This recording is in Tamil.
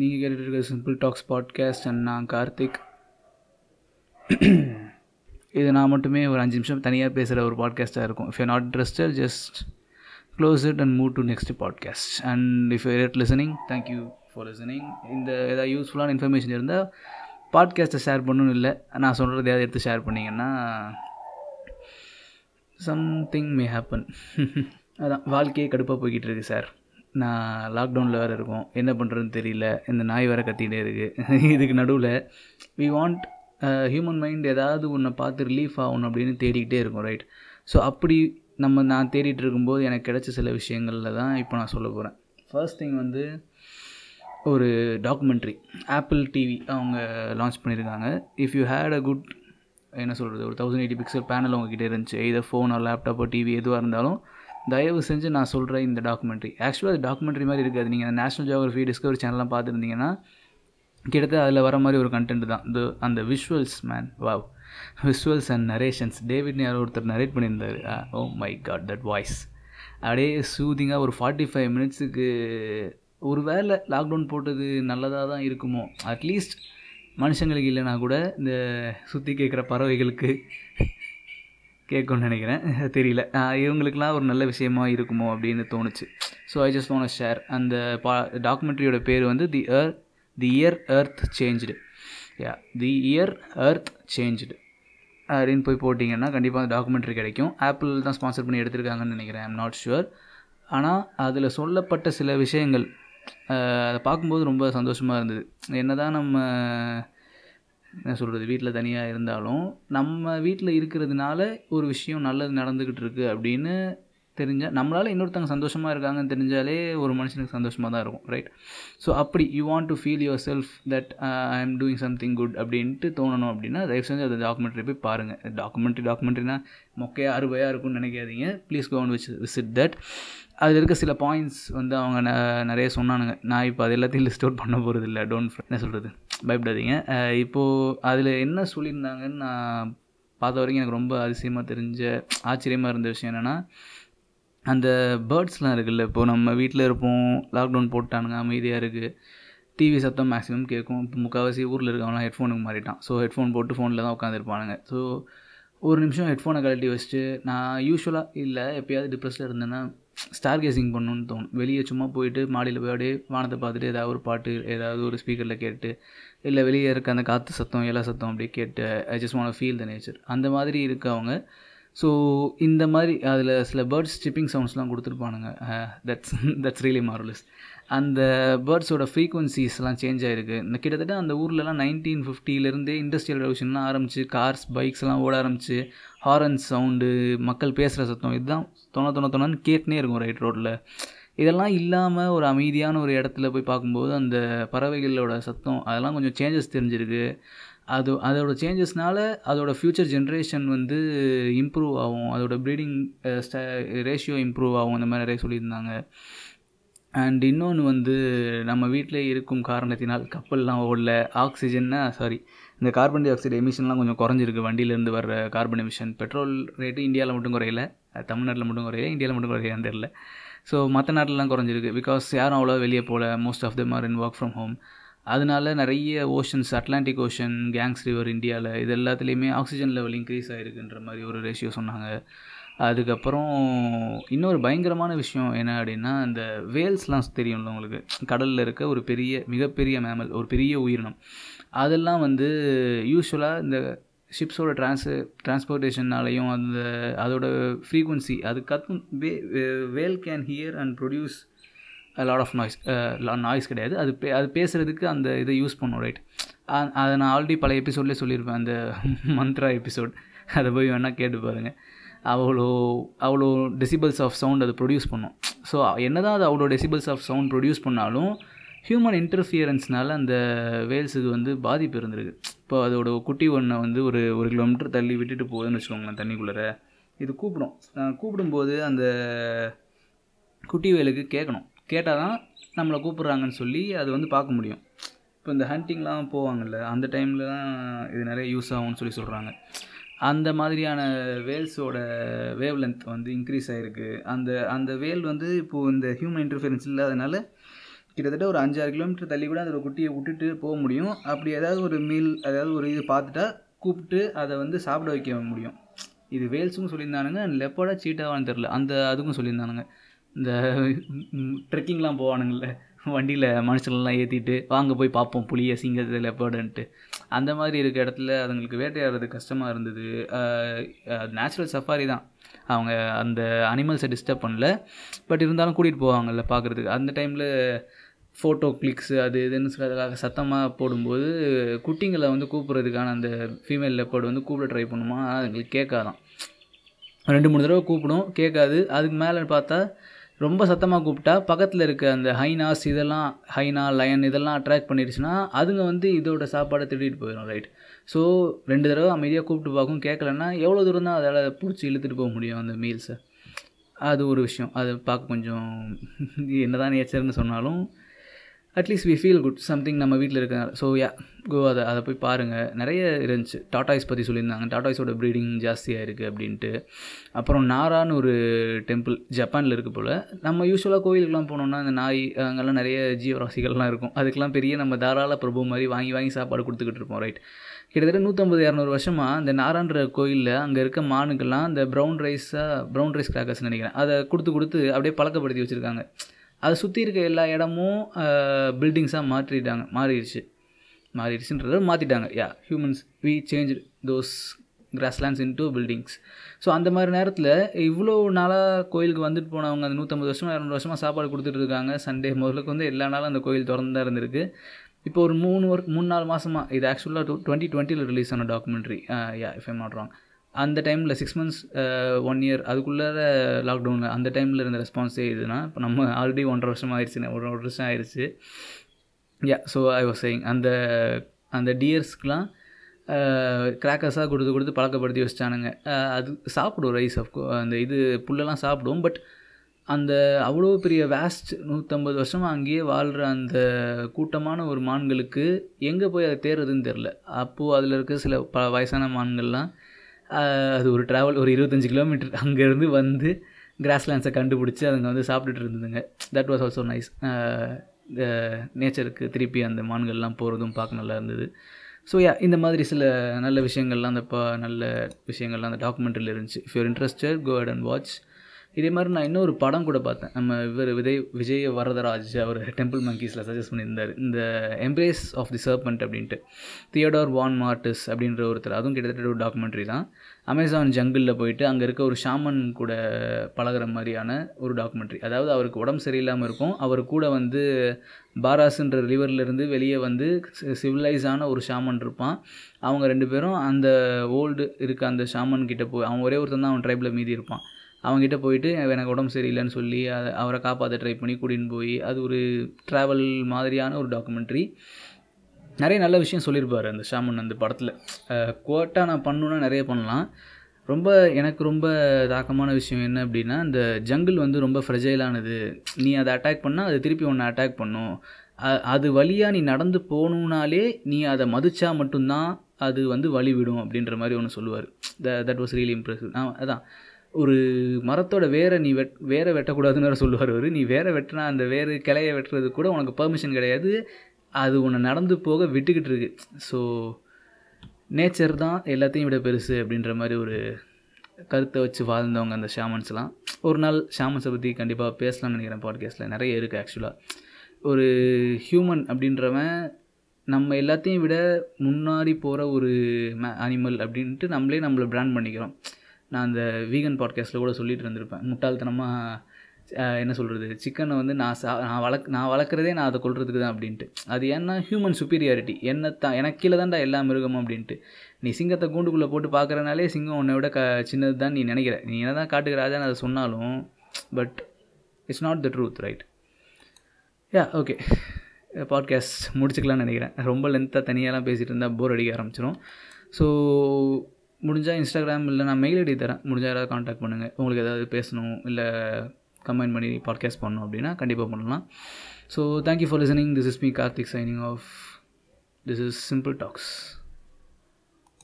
நீங்கள் கேட்டுட்டு இருக்க சிம்பிள் டாக்ஸ் பாட்காஸ்ட் அண்ட் நான் கார்த்திக். இது நான் மட்டுமே ஒரு அஞ்சு நிமிஷம் தனியாக பேசுகிற ஒரு பாட்காஸ்ட்டாக இருக்கும். If you not interested just close it and move to next podcast and if you read listening thank you for listening இந்த ஏதாவது யூஸ்ஃபுல்லான இன்ஃபர்மேஷன் இருந்தால் பாட்காஸ்ட்டை ஷேர் பண்ணணும் இல்லை. நான் சொல்கிறது ஏதாவது எடுத்து ஷேர் பண்ணிங்கன்னா சம்திங் மே ஹேப்பன் அதான் வாழ்க்கையே கடுப்பாக போய்கிட்டு இருக்கு சார் நான் லாக்டவுனில் வேறு இருக்கோம். என்ன பண்ணுறதுன்னு தெரியல. இந்த நாய் வேறு கத்திகிட்டே இருக்குது இதுக்கு நடுவில் வி வாண்ட் ஹியூமன் மைண்ட் ஏதாவது ஒன்றை பார்த்து ரிலீஃப் ஆகணும் அப்படின்னு தேடிக்கிட்டே இருக்கும் ரைட் ஸோ அப்படி நம்ம நான் தேடிட்டு இருக்கும்போது எனக்கு கிடைச்ச சில விஷயங்களில் தான் இப்போ நான் சொல்ல போகிறேன் ஃபர்ஸ்ட் திங் வந்து ஒரு டாக்குமெண்ட்ரி ஆப்பிள் டிவி அவங்க லான்ச் பண்ணியிருக்காங்க. If you had a good என்ன சொல்கிறது ஒரு தௌசண்ட் எயிட்டி பிக்சல் பேனல் உங்ககிட்ட இருந்துச்சு. இதை ஃபோனோ லேப்டாப்போ டிவி எதுவாக இருந்தாலும் தயவு செஞ்சு நான் சொல்கிற இந்த டாக்குமெண்ட்ரி ஆக்சுவலாக அது டாக்குமெண்ட்ரி மாதிரி இருக்காது. நீங்கள் நேஷனல் ஜியோகிரஃபி டிஸ்கவரி சேனல்லாம் பார்த்துருந்தீங்கன்னா கிட்டத்தட்ட அதில் வர மாதிரி ஒரு கண்டென்ட் தான். இந்த அந்த visuals man wow visuals and narrations டேவிட்னு யாரோ ஒருத்தர் நரேட் பண்ணியிருந்தார். Oh my God that voice அப்படியே சூதிங்காக ஒரு ஃபார்ட்டி ஃபைவ் மினிட்ஸுக்கு ஒரு வேளை லாக்டவுன் போட்டது நல்லதாக தான் இருக்குமோ? அட்லீஸ்ட் மனுஷங்களுக்கு இல்லைனா கூட இந்த சுற்றி கேட்குற பறவைகளுக்கு கேட்கும்னு நினைக்கிறேன். தெரியல. இவங்களுக்கெலாம் ஒரு நல்ல விஷயமா இருக்குமோ அப்படின்னு தோணுச்சு. So I just want share அந்த பா டாக்குமெண்ட்ரியோட பேர் வந்து the air the year earth changed yeah the year earth changed அப்படின்னு போய் போட்டிங்கன்னா கண்டிப்பாக அந்த டாக்குமெண்ட்ரி கிடைக்கும். ஆப்பிள் தான் ஸ்பான்சர் பண்ணி எடுத்திருக்காங்கன்னு நினைக்கிறேன். ஐம் நாட் ஷுவர் ஆனால் அதில் சொல்லப்பட்ட சில விஷயங்கள் அதை பார்க்கும்போது ரொம்ப சந்தோஷமாக இருந்தது. என்ன தான் நம்ம என்ன சொல்கிறது வீட்டில் தனியாக இருந்தாலும் நம்ம வீட்டில் இருக்கிறதுனால ஒரு விஷயம் நல்லது நடந்துக்கிட்டு இருக்குது அப்படின்னு தெரிஞ்சால் நம்மளால் இன்னொருத்தவங்க சந்தோஷமாக இருக்காங்கன்னு தெரிஞ்சாலே ஒரு மனுஷனுக்கு சந்தோஷமாக தான் இருக்கும் ரைட் ஸோ அப்படி you want to feel yourself that I am doing something good அப்படின்ட்டு தோணணும் அப்படின்னா தயவு செஞ்சு அந்த டாக்குமெண்ட்ரி போய் பாருங்கள் டாக்குமெண்ட்ரி டாக்குமெண்ட்ரினா மொக்கையாக அறுவையாக இருக்கும்னு நினைக்காதீங்க. Please count which visit that அதில் இருக்க சில பாயிண்ட்ஸ் வந்து அவங்க ந நிறைய சொன்னானுங்க. நான் இப்போ அது எல்லாத்தையும் லிஸ்ட் அவுட் பண்ண போகிறது இல்லை டோன்ட் என்ன சொல்கிறது பயப்படாதீங்க. இப்போது அதில் என்ன சொல்லியிருந்தாங்கன்னு நான் பார்த்த வரைக்கும் எனக்கு ரொம்ப அதிசயமாக தெரிஞ்ச ஆச்சரியமாக இருந்த விஷயம் என்னென்னா அந்த பேர்ட்ஸ்லாம் இருக்குல்ல இப்போது நம்ம வீட்டில் இருப்போம் லாக்டவுன் போட்டானுங்க அமைதியாக இருக்குது டிவி சத்தம் மேக்ஸிமம் கேட்கும். இப்போ முக்கால்வாசி ஊரில் இருக்கவங்களாம் ஹெட்ஃபோனுக்கு மாறிட்டான். ஸோ ஹெட்ஃபோன் போட்டு ஃபோனில் தான் உட்காந்துருப்பானுங்க ஸோ ஒரு நிமிஷம் ஹெட்ஃபோனை கழட்டி வச்சுட்டு நான் யூஸ்வலாக இல்லை எப்போயாவது டிப்ரெஸில் இருந்தேன்னா ஸ்டார் கேசிங் பண்ணணுன்னு தோணும். வெளியே சும்மா போயிட்டு மாடியில் போய் அப்படியே வானத்தை பார்த்துட்டு ஏதாவது ஒரு பாட்டு ஏதாவது ஒரு ஸ்பீக்கரில் கேட்டு இல்லை வெளியே இருக்க அந்த காற்று சத்தம் எல்லா சத்தம் அப்படியே கேட்டு I just want feel the nature அந்த மாதிரி இருக்கவங்க. ஸோ இந்த மாதிரி அதில் சில பேர்ட்ஸ் சிப்பிங் சவுண்ட்ஸ்லாம் கொடுத்துருப்பானுங்க. தட்ஸ் தட்ஸ் ரியலி மார்வலஸ் அந்த பேர்ட்ஸோட ஃப்ரீக்வன்சிஸ்லாம் சேஞ்ச் ஆகிருக்கு இந்த கிட்டத்தட்ட அந்த ஊர்லலாம் நைன்டீன் ஃபிஃப்டிலேருந்தே இண்டஸ்ட்ரியல் ரெவல்யூஷன்லாம் ஆரம்பிச்சு கார்ஸ் பைக்ஸ்லாம் ஓட ஆரம்பிச்சு ஹாரன் சவுண்டு மக்கள் பேசுகிற சத்தம் இதுதான் தொண தொண தொணன்னு கேட்டுனே இருக்கும் ரைட் ரோட்டில் இதெல்லாம் இல்லாமல் ஒரு அமைதியான ஒரு இடத்துல போய் பார்க்கும்போது அந்த பறவைகளோட சத்தம் அதெல்லாம் கொஞ்சம் சேஞ்சஸ் தெரிஞ்சிருக்கு. அது அதோட சேஞ்சஸ்னால் அதோட ஃப்யூச்சர் ஜென்ரேஷன் வந்து இம்ப்ரூவ் ஆகும். அதோட ப்ரீடிங் ரேஷியோ இம்ப்ரூவ் ஆகும். அந்த மாதிரி நிறைய சொல்லியிருந்தாங்க. அண்ட் இன்னொன்று வந்து நம்ம வீட்டிலே இருக்கும் காரணத்தினால் கப்பல்லாம் ஓடல ஆக்சிஜன்னா சாரி இந்த கார்பன் டை ஆக்சைடு எமிஷன்லாம் கொஞ்சம் குறைஞ்சிருக்கு. வண்டியிலேருந்து வர கார்பன் எமிஷன் பெட்ரோல் ரேட்டு இந்தியாவில் மட்டும் குறையல தமிழ்நாட்டில் மட்டும் குறையல இந்தியாவில் மட்டும் குறையான்னு தெரில ஸோ மற்ற நாட்டிலலாம் குறைஞ்சிருக்கு பிகாஸ் யாரும் அவ்வளோ வெளியே போகல most of them are in work from home அதனால நிறைய oceans Atlantic ocean Ganges river இந்தியாவில் இது எல்லாத்துலேயுமே ஆக்சிஜன் லெவல் இன்க்ரீஸ் ஆகிருக்குன்ற மாதிரி ஒரு ரேஷியோ சொன்னாங்க. அதுக்கப்புறம் இன்னொரு பயங்கரமான விஷயம் என்ன அப்படின்னா இந்த வேல்ஸ்லாம் தெரியும்ல உங்களுக்கு? கடலில் இருக்க ஒரு பெரிய மிகப்பெரிய மேமல் ஒரு பெரிய உயிரினம். அதெல்லாம் வந்து யூஸ்வலாக இந்த ஷிப்ஸோட ட்ரான்ஸ் டிரான்ஸ்போர்ட்டேஷன்னாலையும் அந்த அதோட ஃப்ரீக்குவன்சி அது கத்தும் way whale can hear and produce lot of noise noise கிடையாது. அது பே அது பேசுகிறதுக்கு அந்த இதை யூஸ் பண்ணும் ரைட் அதை நான் ஆல்ரெடி பல எபிசோட்லேயே சொல்லியிருப்பேன் அந்த மந்த்ரா எபிசோட் அதை போய் வேணால் கேட்டு பாருங்கள் அவ்வளோ அவ்வளோ டெசிபிள்ஸ் ஆஃப் சவுண்ட் அது ப்ரொடியூஸ் பண்ணும். ஸோ என்ன தான் அது அவ்வளோ டெசிபிள்ஸ் ஆஃப் சவுண்ட் ப்ரொடியூஸ் பண்ணாலும் ஹியூமன் இன்டர்ஃபியரன்ஸ்னால அந்த வேல்ஸுக்கு வந்து பாதிப்பு இருந்திருக்கு. இப்போ அதோட குட்டி ஒன்றை வந்து ஒரு ஒரு கிலோமீட்டர் தள்ளி விட்டுட்டு போகுதுன்னு வச்சுக்கோங்களேன் தண்ணிக்குள்ளே இது கூப்பிடும். கூப்பிடும்போது அந்த குட்டி வேலுக்கு கேட்கணும். கேட்டால் தான் நம்மளை கூப்பிட்றாங்கன்னு சொல்லி அது வந்து பார்க்க முடியும். இப்போ இந்த ஹண்டிங்லாம் போவாங்கள்ல அந்த டைமில் தான் இது நிறைய யூஸ் ஆகும்னு சொல்லி சொல்கிறாங்க அந்த மாதிரியான வேல்ஸோட வேவ் லென்த் வந்து இன்க்ரீஸ் ஆகிருக்கு அந்த அந்த வேல் வந்து இப்போது இந்த ஹியூமன் இன்டர்ஃபியரன்ஸ் இல்லாதனால கிட்டத்தட்ட ஒரு அஞ்சாறு கிலோமீட்டர் தள்ளி கூட அந்த குட்டியை விட்டுட்டு போக முடியும். அப்படி ஏதாவது ஒரு மீல் அதாவது ஒரு இது பார்த்துட்டா கூப்பிட்டு அதை வந்து சாப்பிட வைக்க முடியும். இது வேல்ஸும் சொல்லியிருந்தானுங்க லெப்போட சீட்டாவான்னு தெரில அந்த அதுக்கும் சொல்லியிருந்தானுங்க. இந்த ட்ரெக்கிங்லாம் போவானுங்கள்ல வண்டியில் மனுஷங்களெலாம் ஏற்றிட்டு வாங்க போய் பார்ப்போம் புளியை சிங்கத்தை லெப்போடன்ட்டு அந்த மாதிரி இருக்க இடத்துல அதுங்களுக்கு வேட்டையாடுறது கஷ்டமாக இருந்தது. நேச்சுரல் சஃபாரி தான். அவங்க அந்த அனிமல்ஸை டிஸ்டர்ப் பண்ணல. பட் இருந்தாலும் கூட்டிகிட்டு போவாங்கல்ல பார்க்குறதுக்கு. அந்த டைமில் ஃபோட்டோ கிளிக்ஸு அது இதுன்னு சொல்கிறதுக்காக சத்தமாக போடும்போது குட்டிங்களை வந்து கூப்பிட்றதுக்கான அந்த ஃபீமேல் லெப்பர்டு வந்து கூப்பிட ட்ரை பண்ணுமா? ஆனால் அதுங்களுக்கு கேட்காதான். ரெண்டு மூணு தடவை கூப்பிடும். கேட்காது. அதுக்கு மேலே பார்த்தா ரொம்ப சத்தமாக கூப்பிட்டா பக்கத்தில் இருக்க அந்த ஹைனாஸ் இதெல்லாம் ஹைனா லயன் இதெல்லாம் அட்ராக்ட் பண்ணிடுச்சுன்னா அதுங்க வந்து இதோட சாப்பாடை திருடிட்டு போயிடும் ரைட் ஸோ ரெண்டு தடவை அமைதியாக கூப்பிட்டு பார்க்கும் கேட்கலன்னா எவ்வளோ தூரம் தான் அதால் பிடிச்சி இழுத்துட்டு போக முடியும் அந்த மீல்ஸை அது ஒரு விஷயம். அது பார்க்க கொஞ்சம் என்னதான் நேச்சர்னு சொன்னாலும் at least we feel good something நம்ம வீட்டில் இருக்கனால ஸோ யா கோ அதை அதை போய் பாருங்கள் நிறைய இருந்துச்சு. டாட்டாய்ஸ் பற்றி சொல்லியிருந்தாங்க. டாட்டாய்ஸோட ப்ரீடிங் ஜாஸ்தியாக இருக்குது அப்படின்ட்டு. அப்புறம் நாரான்னு ஒரு டெம்பிள் ஜப்பானில் இருக்குது போல். நம்ம யூஸ்வலாக கோயிலுக்கெலாம் போனோம்னா அந்த நாய் அங்கெல்லாம் நிறைய ஜீவராசிகள்லாம் இருக்கும். அதுக்கெல்லாம் பெரிய நம்ம தாராள பிரபு மாதிரி வாங்கி வாங்கி சாப்பாடு கொடுத்துக்கிட்டு இருப்போம் ரைட் கிட்டத்தட்ட நூற்றம்பது இரநூறு வருஷமாக அந்த நாரான்ற கோயிலில் அங்கே இருக்க மானுக்கெல்லாம் அந்த ப்ரௌன் ரைஸாக ப்ரௌன் ரைஸ் கிராக்கர்ஸ் நினைக்கிறேன். அதை கொடுத்து கொடுத்து அப்படியே பழக்கப்படுத்தி வச்சுருக்காங்க. அதை சுற்றி இருக்க எல்லா இடமும் பில்டிங்ஸாக மாற்றிட்டாங்க. மாறிடுச்சு. மாறிடுச்சுன்றத மாற்றிட்டாங்க yeah humans we change those grasslands into buildings so அந்த மாதிரி நேரத்தில் இவ்வளோ நாளாக கோயிலுக்கு வந்துட்டு போனவங்க அந்த நூற்றம்பது வருஷமாக இரநூறு வருஷமாக சாப்பாடு கொடுத்துட்டு இருக்காங்க. சண்டே முதலுக்கு வந்து எல்லா நாளும் அந்த கோயில் திறந்து தான் இருந்திருக்கு. இப்போ ஒரு மூணு ஒர்க் மூணு நாலு மாதமாக இது ஆக்சுவலாக டூ டுவெண்ட்டி டுவெண்ட்டியில் ரிலீஸ் ஆன documentary yeah if I'm not wrong அந்த டைமில் சிக்ஸ் மந்த்ஸ் ஒன் இயர் அதுக்குள்ளார லாக்டவுனில் அந்த டைமில் இருந்த ரெஸ்பான்ஸே இதுனா இப்போ நம்ம ஆல்ரெடி ஒன்றரை வருஷம் ஆயிடுச்சு ஒரு ஒரு வருஷம் ஆயிடுச்சு. Yeah so I was saying அந்த அந்த டியர்ஸ்க்கெலாம் கிராக்கர்ஸாக uh, கொடுத்து கொடுத்து பழக்கப்படுத்தி வச்சிட்டானுங்க. Uh, அது சாப்பிடும் ரைஸ் ஆஃப் அந்த இது புல்லெல்லாம் சாப்பிடும் பட் அந்த அவ்வளோ பெரிய வேஸ்ட் நூற்றம்பது வருஷமாக அங்கேயே வாழ்கிற அந்த கூட்டமான ஒரு மான்களுக்கு எங்கே போய் அதை தேர்றதுன்னு தெரில அப்போது அதில் இருக்க சில ப வயசான மான்கள்லாம் அது ஒரு ட்ராவல் ஒரு இருபத்தஞ்சி கிலோமீட்டர் அங்கேருந்து வந்து கிராஸ்லேண்ட்ஸை கண்டுபிடிச்சி அதுங்க வந்து சாப்பிட்டுட்டு இருந்ததுங்க. தட் வாஸ் ஆல்சோ நைஸ் இந்த நேச்சருக்கு திருப்பி அந்த மான்கள்லாம் போகிறதும் பார்க்க நல்லா இருந்தது. ஸோ யா இந்த மாதிரி சில நல்ல விஷயங்கள்லாம் அந்த பா நல்ல விஷயங்கள்லாம் அந்த டாக்குமெண்ட்ரியில் இருந்துச்சு. If you're interested go ahead and watch இதே மாதிரி நான் இன்னொரு படம் கூட பார்த்தேன். நம்ம இவர் விஜய் விஜய வரதராஜ் அவர் டெம்பிள் மங்கீஸில் சஜஸ்ட் பண்ணியிருந்தார். இந்த எம்ப்ரேஸ் ஆஃப் தி சர்பண்ட் அப்படின்ட்டு. தியோடார் வான் மார்டிஸ் அப்படின்ற ஒருத்தர். அதுவும் கிட்டத்தட்ட ஒரு டாக்குமெண்ட்ரி தான். அமேசான் ஜங்கிளில் போயிட்டு அங்கே இருக்க ஒரு ஷாமன் கூட பழகிற மாதிரியான ஒரு டாக்குமெண்ட்ரி அதாவது அவருக்கு உடம்பு சரியில்லாமல் இருக்கும். அவர் கூட வந்து பாராஸ்ன்ற ரிவர்லேருந்து வெளியே வந்து சிவிலைஸான ஒரு ஷாமன் இருப்பான். அவங்க ரெண்டு பேரும் அந்த ஓல்டு இருக்க அந்த ஷாமன் கிட்டே போய் அவன் ஒரே ஒருத்தன் தான் அவன் ட்ரைபில் மீதி இருப்பான். அவங்ககிட்ட போயிட்டு எனக்கு உடம்பு சரியில்லைன்னு சொல்லி அதை அவரை காப்பாற்ற ட்ரை பண்ணி கூட்டின்னு போய் அது ஒரு ட்ராவல் மாதிரியான ஒரு டாக்குமெண்ட்ரி நிறைய நல்ல விஷயம் சொல்லியிருப்பார் அந்த ஷாமன் அந்த படத்தில். கோட்டாக நான் பண்ணணுன்னா நிறைய பண்ணலாம். ரொம்ப எனக்கு ரொம்ப தாக்கமான விஷயம் என்ன அப்படின்னா இந்த ஜங்கிள் வந்து ரொம்ப ஃப்ரெஜைலானது நீ அதை அட்டாக் பண்ணால் அது திருப்பி ஒன்று அட்டாக் பண்ணும். அது வழியாக நீ நடந்து போகணுன்னாலே நீ அதை மதிச்சா மட்டும்தான் அது வந்து வழி விடும் அப்படின்ற மாதிரி ஒன்று சொல்லுவார். The that was really impressive அதான். ஒரு மரத்தோட வேரை நீ வெட் வேரை வெட்டக்கூடாதுன்னு வேறு சொல்லுவார் அவர். நீ வேரை வெட்டினா அந்த வேறு கிளையை வெட்டுறது கூட உனக்கு பர்மிஷன் கிடையாது. அது உன்னை நடந்து போக விட்டுக்கிட்டு இருக்கு. ஸோ நேச்சர் தான் எல்லாத்தையும் விட பெருசு அப்படின்ற மாதிரி ஒரு கருத்தை வச்சு வாழ்ந்தவங்க அந்த ஷாமன்ஸ்லாம் ஒரு நாள் ஷாமன்ஸை பற்றி கண்டிப்பாக பேசலாம்னு நினைக்கிறேன் பாட்காஸ்ட்டில் நிறைய இருக்குது ஆக்சுவலாக ஒரு ஹியூமன் அப்படின்றவன் நம்ம எல்லாத்தையும் விட முன்னாடி போகிற ஒரு மே அனிமல் அப்படின்ட்டு நம்மளே நம்மளை பிராண்ட் பண்ணிக்கிறோம். நான் அந்த வீகன் பாட்காஸ்ட்டில் கூட சொல்லிட்டு இருந்திருப்பேன். முட்டாள்தனமாக என்ன சொல்கிறது சிக்கனை வந்து நான் சா நான் வளர்க் நான் வளர்க்குறதே நான் அதை கொள்றதுக்கு தான் அப்படின்ட்டு. அது ஏன்னா ஹியூமன் சுப்பீரியாரிட்டி என்ன தான் எனக்கு கீழே தான்டா எல்லா மிருகமும் அப்படின்ட்டு. நீ சிங்கத்தை கூண்டுக்குள்ளே போட்டு பார்க்குறனாலே சிங்கம் உன்னை விட க சின்னது தான் நீ நினைக்கிற. நீ என்ன தான் காட்டுக்கிறாதான்னு அதை சொன்னாலும் but it's not the truth right yeah okay podcast முடிச்சுக்கலாம்னு நினைக்கிறேன். ரொம்ப லென்த்தாக தனியாலாம் பேசிகிட்டு இருந்தால் போர் அடிக்க ஆரம்பிச்சிடும் ஸோ முடிஞ்சால் இன்ஸ்டாகிராம் இல்லை நான் மெயில் ஐடி தரேன். முடிஞ்சால் யாராவது காண்டாக்ட் பண்ணுங்கள் உங்களுக்கு ஏதாவது பேசணும் இல்லை கம்பைன் பண்ணி பாட்காஸ்ட் பண்ணணும் அப்படின்னா கண்டிப்பாக பண்ணலாம். So thank you for listening this is me Karthik signing off this is simple talks